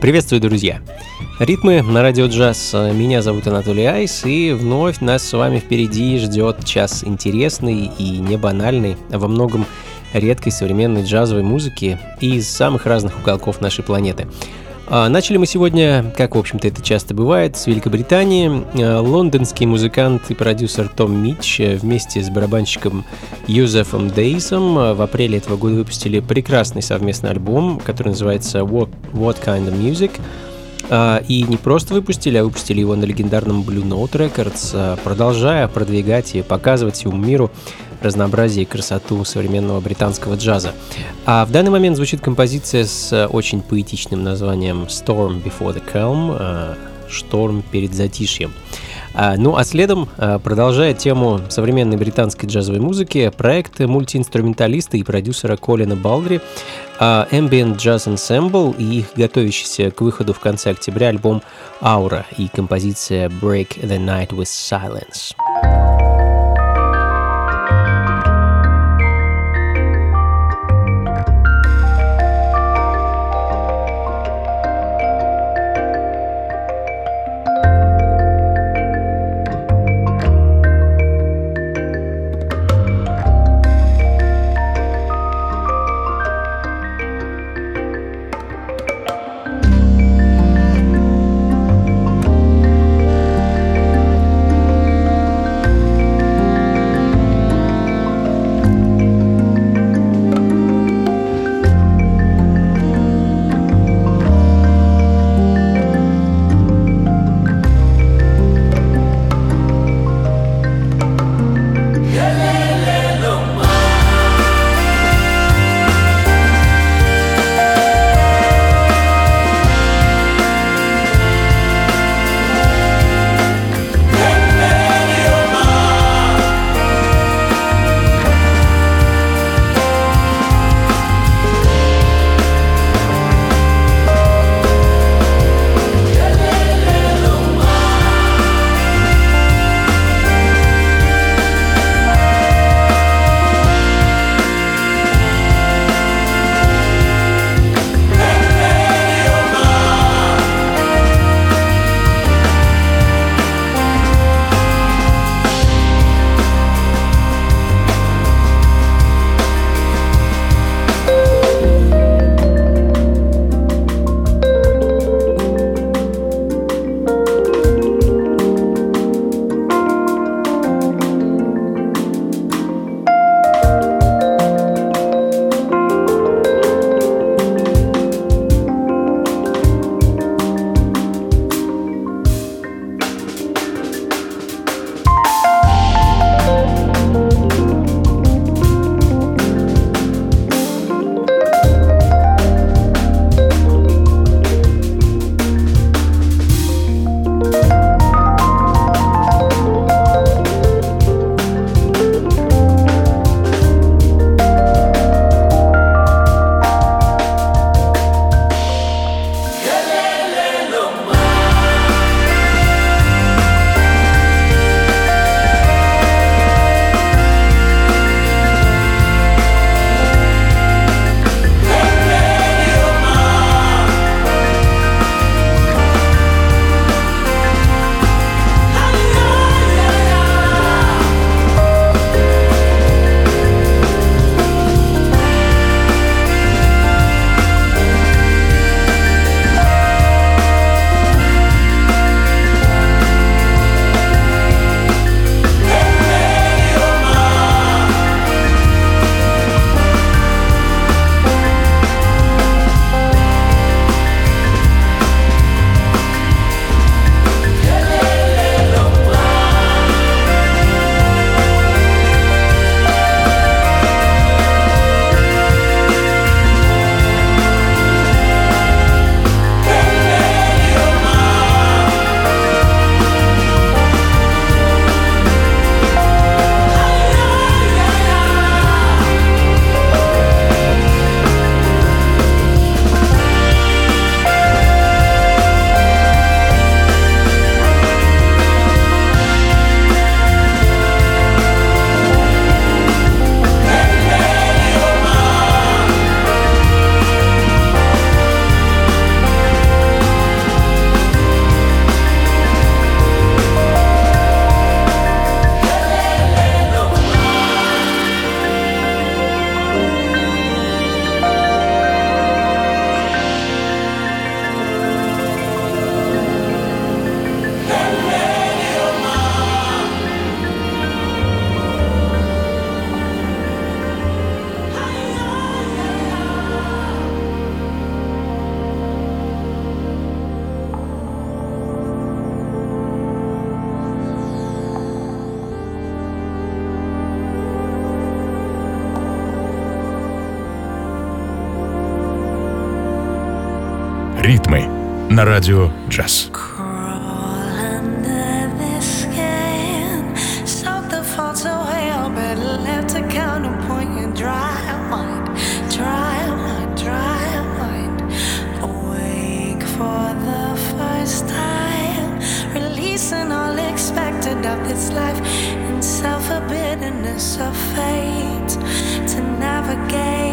Приветствую, друзья! Ритмы на радио джаз. Меня зовут Анатолий Айс, и вновь нас с вами впереди ждет час интересный и не банальный, а во многом редкой современной джазовой музыки из самых разных уголков нашей планеты. А, начали мы сегодня, как, в общем-то, это часто бывает, с Великобритании. А, лондонский музыкант и продюсер Том Митч э, вместе с барабанщиком Юзефом Дейсом э, в апреле этого года выпустили прекрасный совместный альбом, который называется What, What Kind of Music. А, и не просто выпустили, а выпустили его на легендарном Blue Note Records, продолжая продвигать и показывать всему миру разнообразие и красоту современного британского джаза. А в данный момент звучит композиция с очень поэтичным названием Storm Before the Calm, э, шторм перед затишьем. А, ну а следом, э, продолжая тему современной британской джазовой музыки, проект мультиинструменталиста и продюсера Колина Балдри, Ambient Jazz Ensemble и их готовящийся к выходу в конце октября альбом Aura и композиция Break the Night with Silence. На радио «Джаз». of this life and suffer bitterness of fate to navigate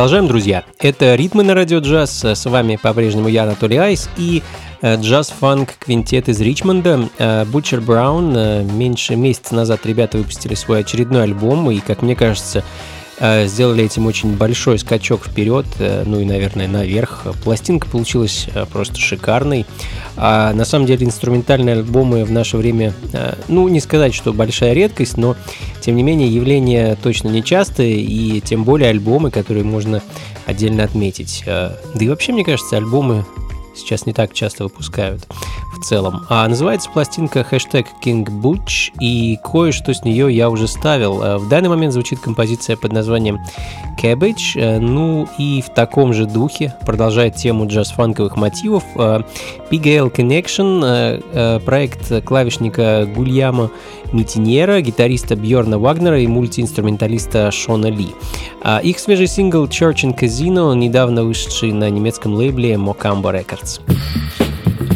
Продолжаем, друзья. Это «Ритмы на радио джаз». С вами по-прежнему я, Анатолий Айс, и э, джаз-фанк квинтет из Ричмонда. Бутчер Браун. Э, меньше месяца назад ребята выпустили свой очередной альбом, и, как мне кажется, Э, сделали этим очень большой скачок вперед, э, ну и, наверное, наверх. Пластинка получилась э, просто шикарной. А на самом деле инструментальные альбомы в наше время, ну, не сказать, что большая редкость, но, тем не менее, явление точно нечастое, и тем более альбомы, которые можно отдельно отметить. Да и вообще, мне кажется, альбомы сейчас не так часто выпускают в целом. А называется пластинка хэштег King Butch, и кое-что с нее я уже ставил. Э, в данный момент звучит композиция под названием Cabbage, э, ну и в таком же духе продолжает тему джаз-фанковых мотивов. PGL э, Connection, проект клавишника Гульяма Митиньера, гитариста Бьорна Вагнера и мультиинструменталиста Шона Ли. А их свежий сингл Church and Casino, недавно вышедший на немецком лейбле Mocambo Records. Podcast.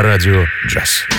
На радио «Джаз».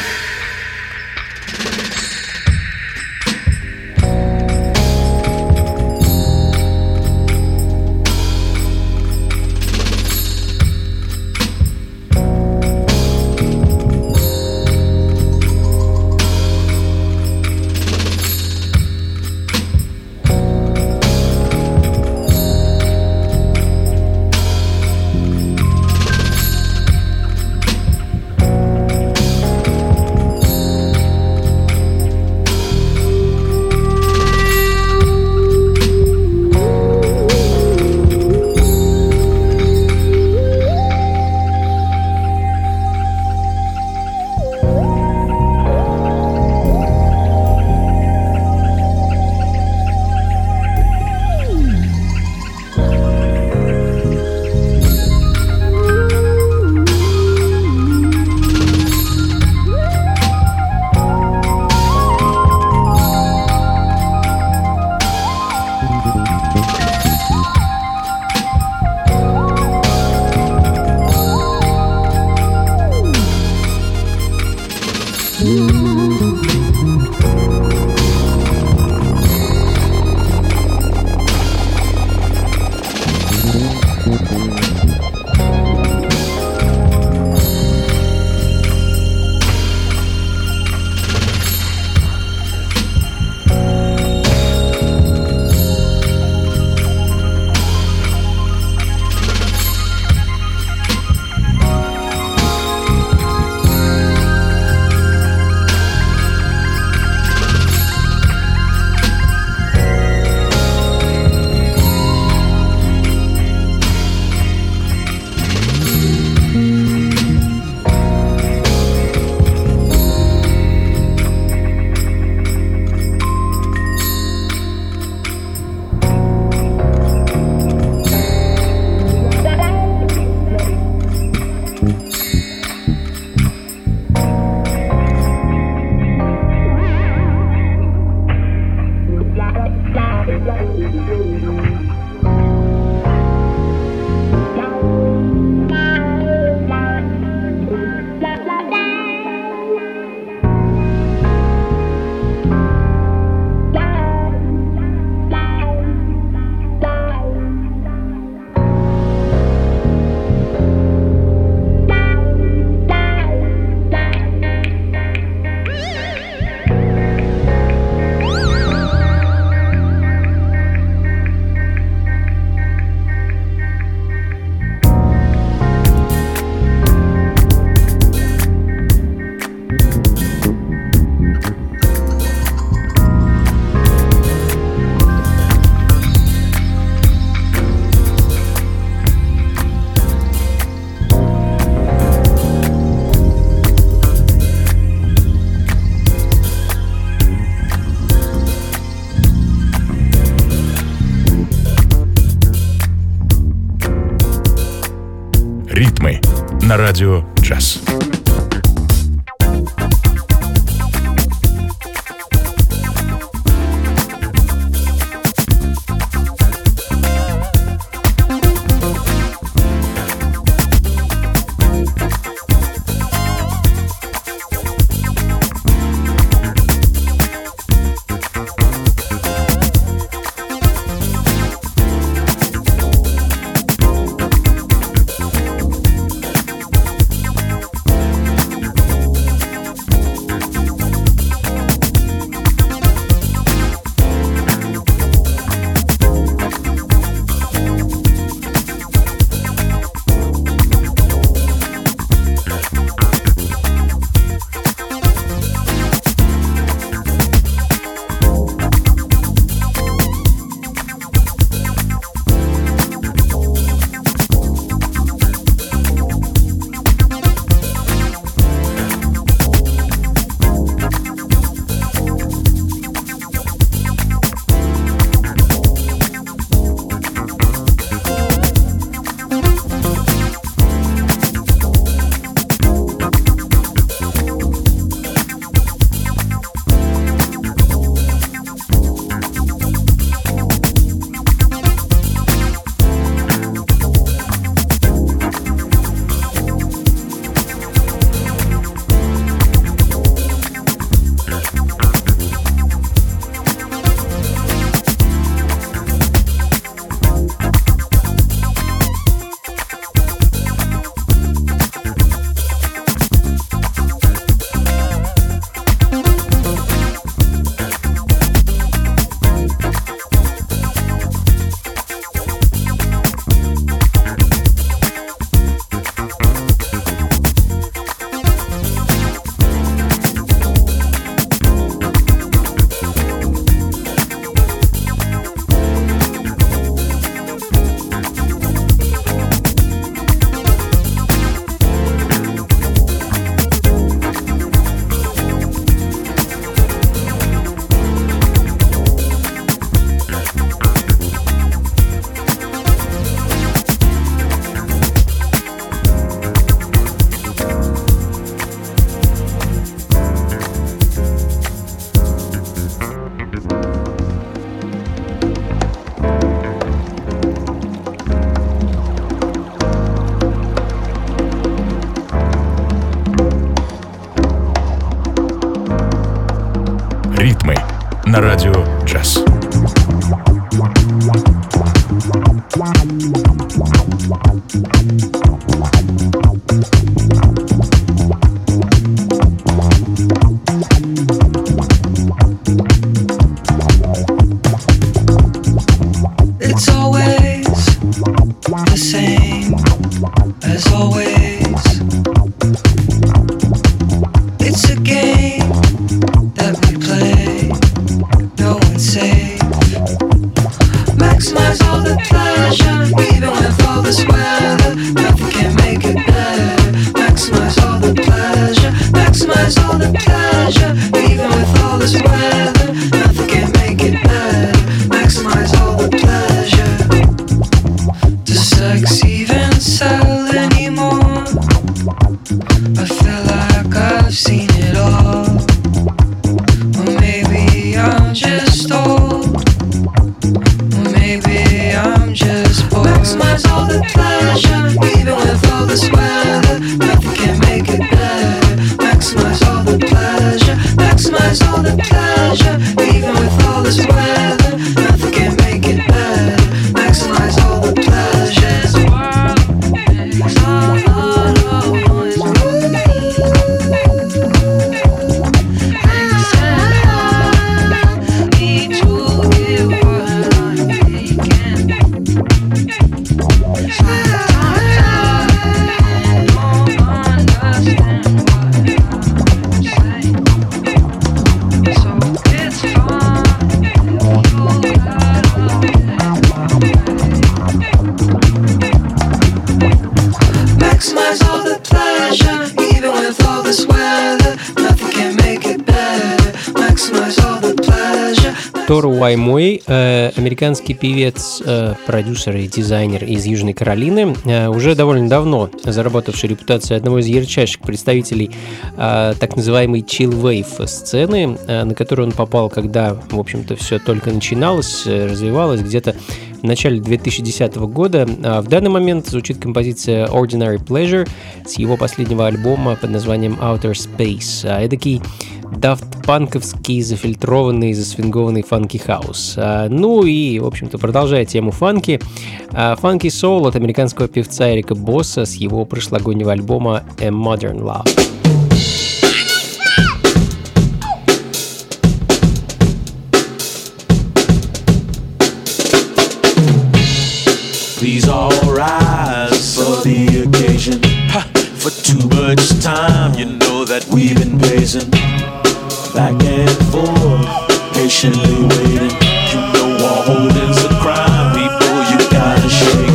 Радио на радио «Джаз». Торо Уаймой, э, американский певец, э, продюсер и дизайнер из Южной Каролины, э, уже довольно давно заработавший репутацию одного из ярчайших представителей так называемой chill wave сцены, на которую он попал, когда, в общем-то, все только начиналось, развивалось где-то в начале 2010 года. А, в данный момент звучит композиция Ordinary Pleasure с его последнего альбома под названием Outer Space. А эдакий дафт-панковский, зафильтрованный, засвингованный funky house. А, ну и, в общем-то, продолжая тему funky, а, funky soul от американского певца Эрика Босса с его прошлогоднего альбома A Modern Love. Please all rise for the occasion. Ha! For too much time, you know that we've been pacing back and forth, patiently waiting. You know all holding's a crime, people. You gotta shake.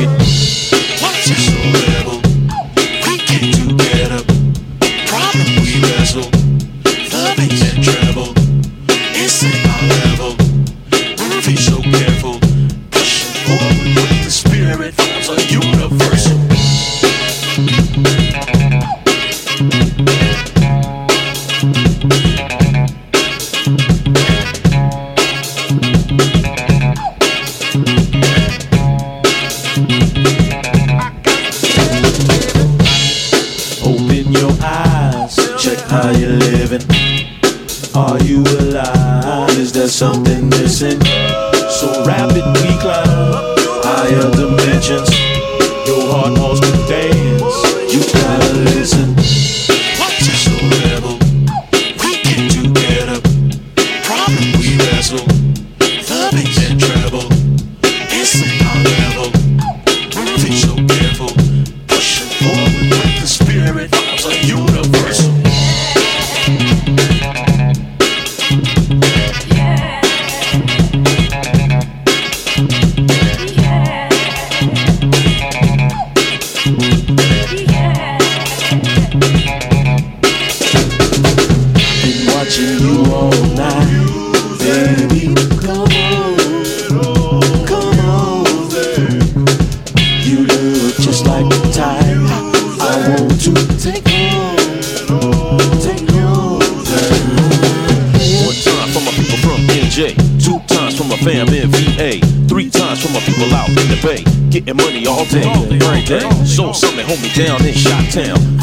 your door.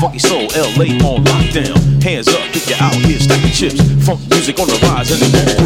Funky soul, LA on lockdown. Hands up, if you out here, stacking chips. Funk music on the rise and the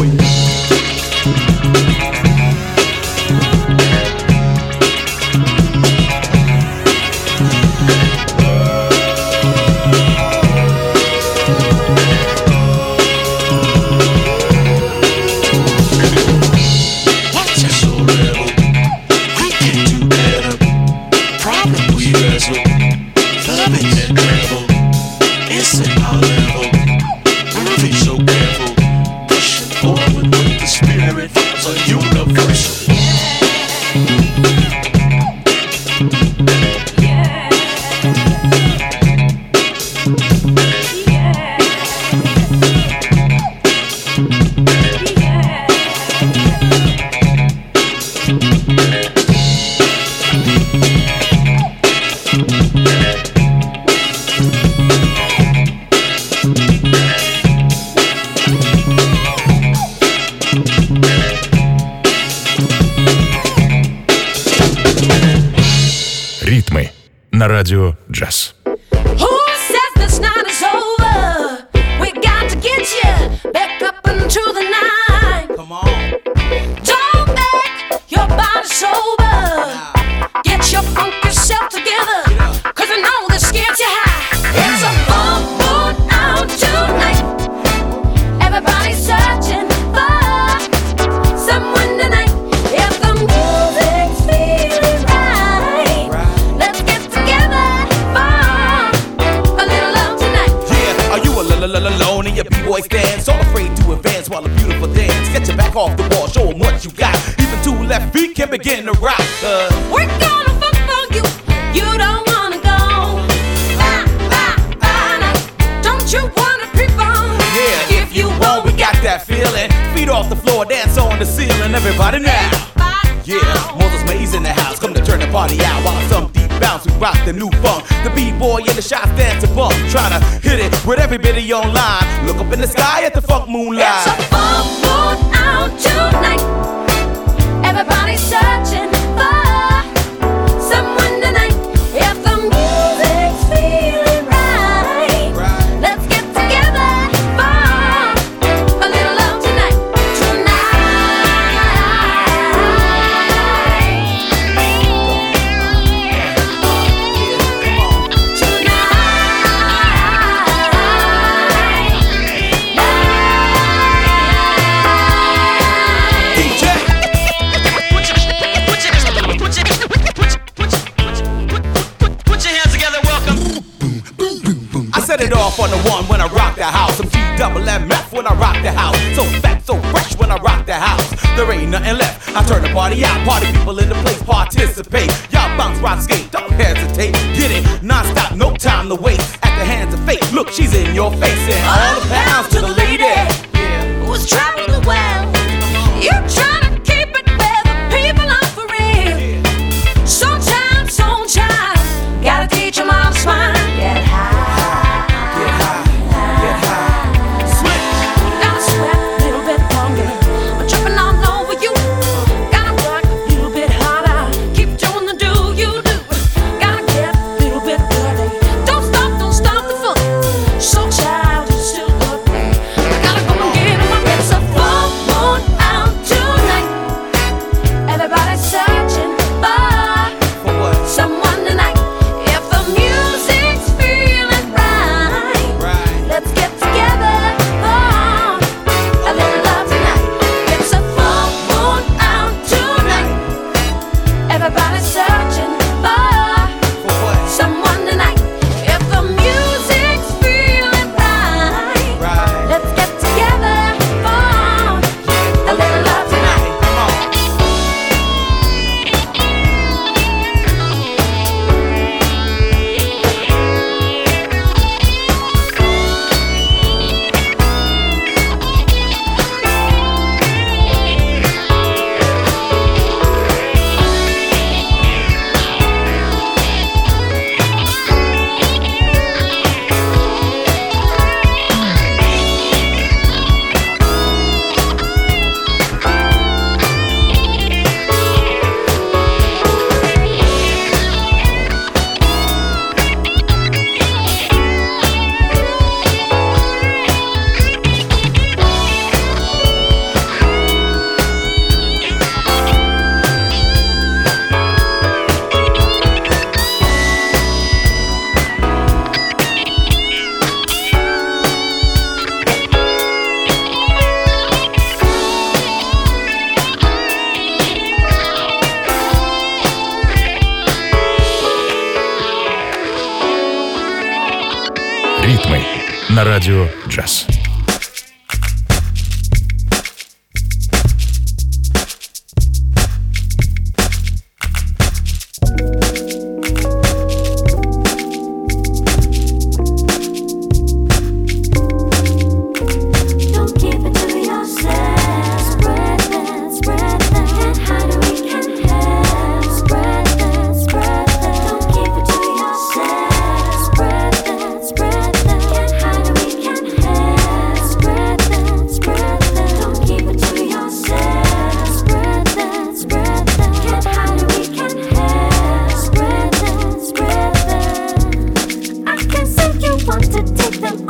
party out, party people in the place, participate. Y'all bounce, rock, skate, don't hesitate. Get it, non-stop, no time to waste. At the hands of fate, look, she's in your face. And all the pounds to the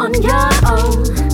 on your own.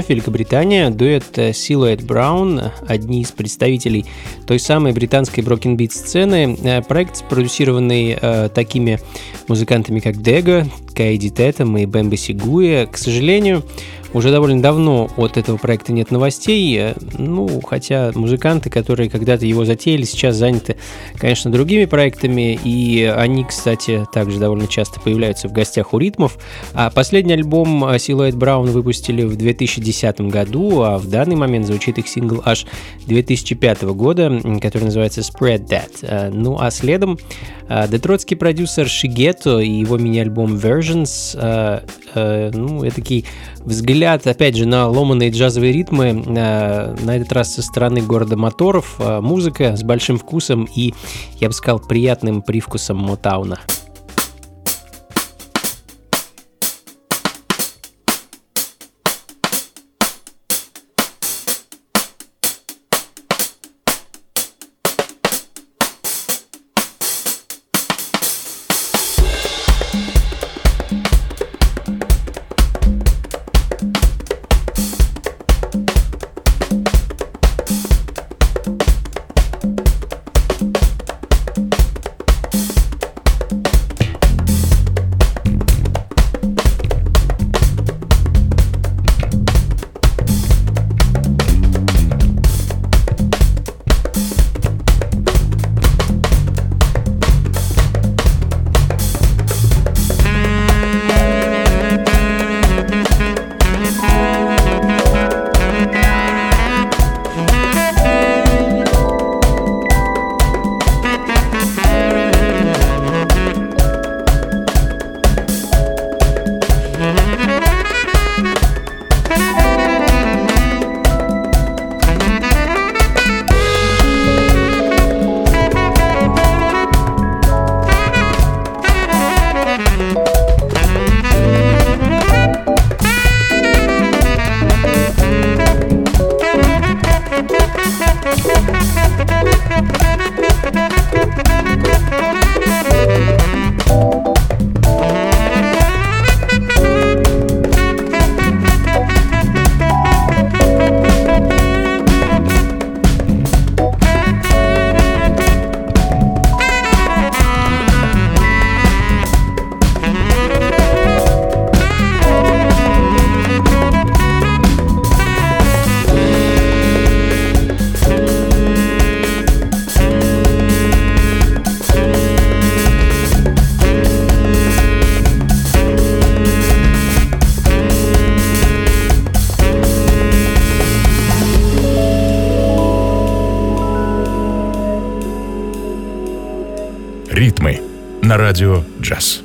вновь Великобритания, дуэт Silhouette Brown, одни из представителей той самой британской брокенбит сцены, э, проект, спродюсированный э, такими музыкантами, как Дега, Кайди Тетом и Бэмбо Сигуя. К сожалению, уже довольно давно от этого проекта нет новостей, э, ну, хотя музыканты, которые когда-то его затеяли, сейчас заняты, конечно, другими проектами, и они, кстати, также довольно часто появляются в гостях у ритмов. А последний альбом э, Silhouette Браун выпустили в 2010 году, а в данный момент звучит их сингл аж 2005 года, который называется Spread That. Э, ну, а следом детройтский продюсер Шигето и его мини-альбом Versions, ну, такие взгляды взгляд, опять же, на ломанные джазовые ритмы, э, на этот раз со стороны города моторов, э, музыка с большим вкусом и, я бы сказал, приятным привкусом Мотауна. Радио джаз.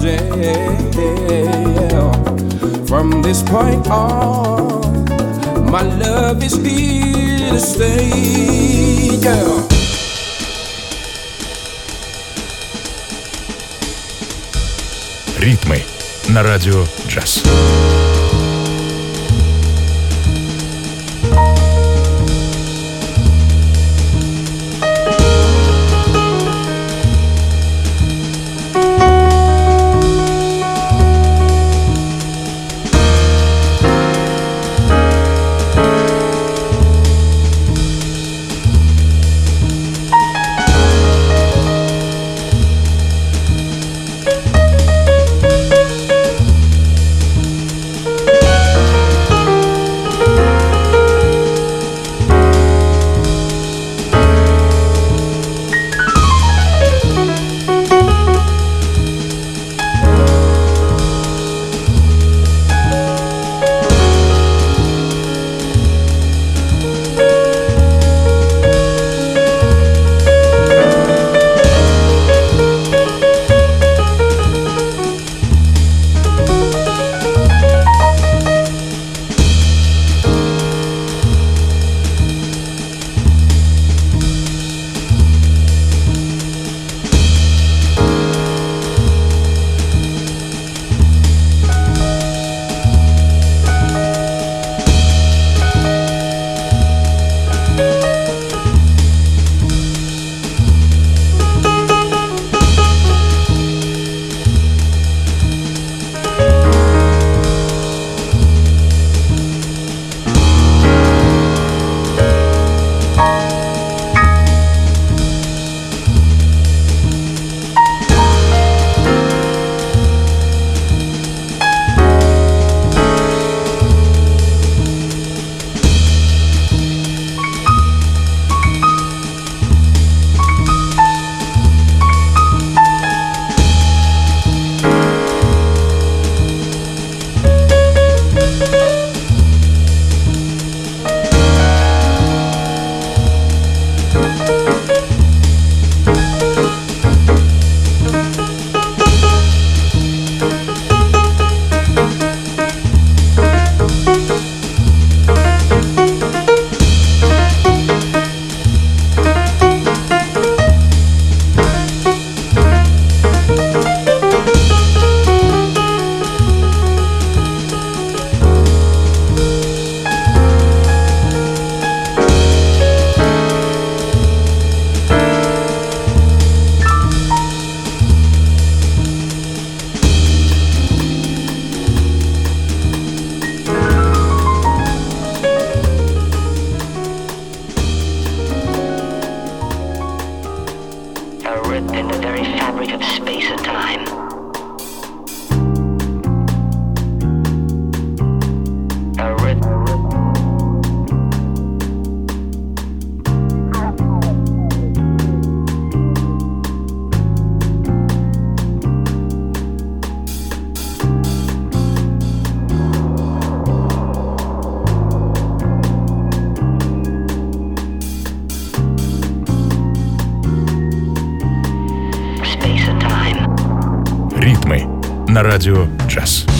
day. From this point on, my love is here to stay. Yeah. Ритмы на радио джаз. на радио Час.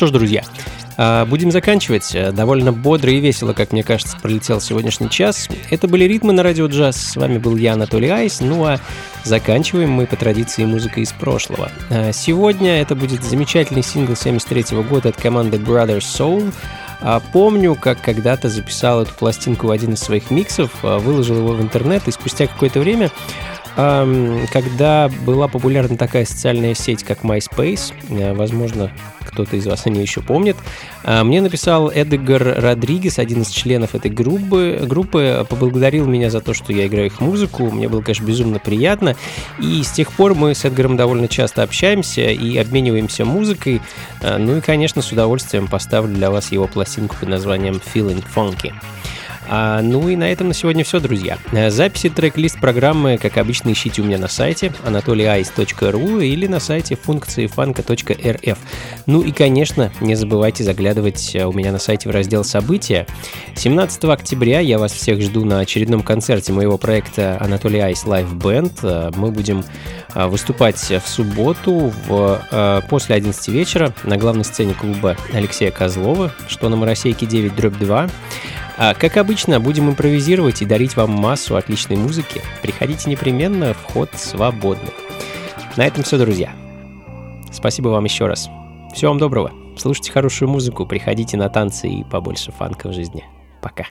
Что ж, друзья, а, будем заканчивать. Э, Довольно бодро и весело, как мне кажется, пролетел сегодняшний час. Это были ритмы на радио джаз. С вами был я, Анатолий Айс. Ну а заканчиваем мы по традиции музыкой из прошлого. А, Сегодня это будет замечательный сингл 73 года от команды Brothers Soul. А, Помню, как когда-то записал эту пластинку в один из своих миксов, выложил его в интернет, и спустя какое-то время когда была популярна такая социальная сеть, как MySpace, э, возможно, кто-то из вас о ней еще помнит, а, мне написал Эдгар Родригес, один из членов этой группы, группы, поблагодарил меня за то, что я играю их музыку, мне было, конечно, безумно приятно, и с тех пор мы с Эдгаром довольно часто общаемся и обмениваемся музыкой, А, ну и, конечно, с удовольствием поставлю для вас его пластинку под названием Feeling Funky. А, ну и на этом на сегодня все, друзья. Э, Записи трек-лист программы, как обычно, ищите у меня на сайте anatolyice.ru или на сайте функции фанка.рф. Ну и, конечно, не забывайте заглядывать э, у меня на сайте в раздел «События». 17 октября я вас всех жду на очередном концерте моего проекта Анатолий Айс Live Band. Э, Мы будем выступать в субботу в, после 11 вечера на главной сцене клуба Алексея Козлова, что на Моросейке 9 дробь 2. А, как обычно, будем импровизировать и дарить вам массу отличной музыки. Приходите непременно, вход свободный. На этом все, друзья. Спасибо вам еще раз. Всего вам доброго. Слушайте хорошую музыку, приходите на танцы и побольше фанка в жизни. Пока.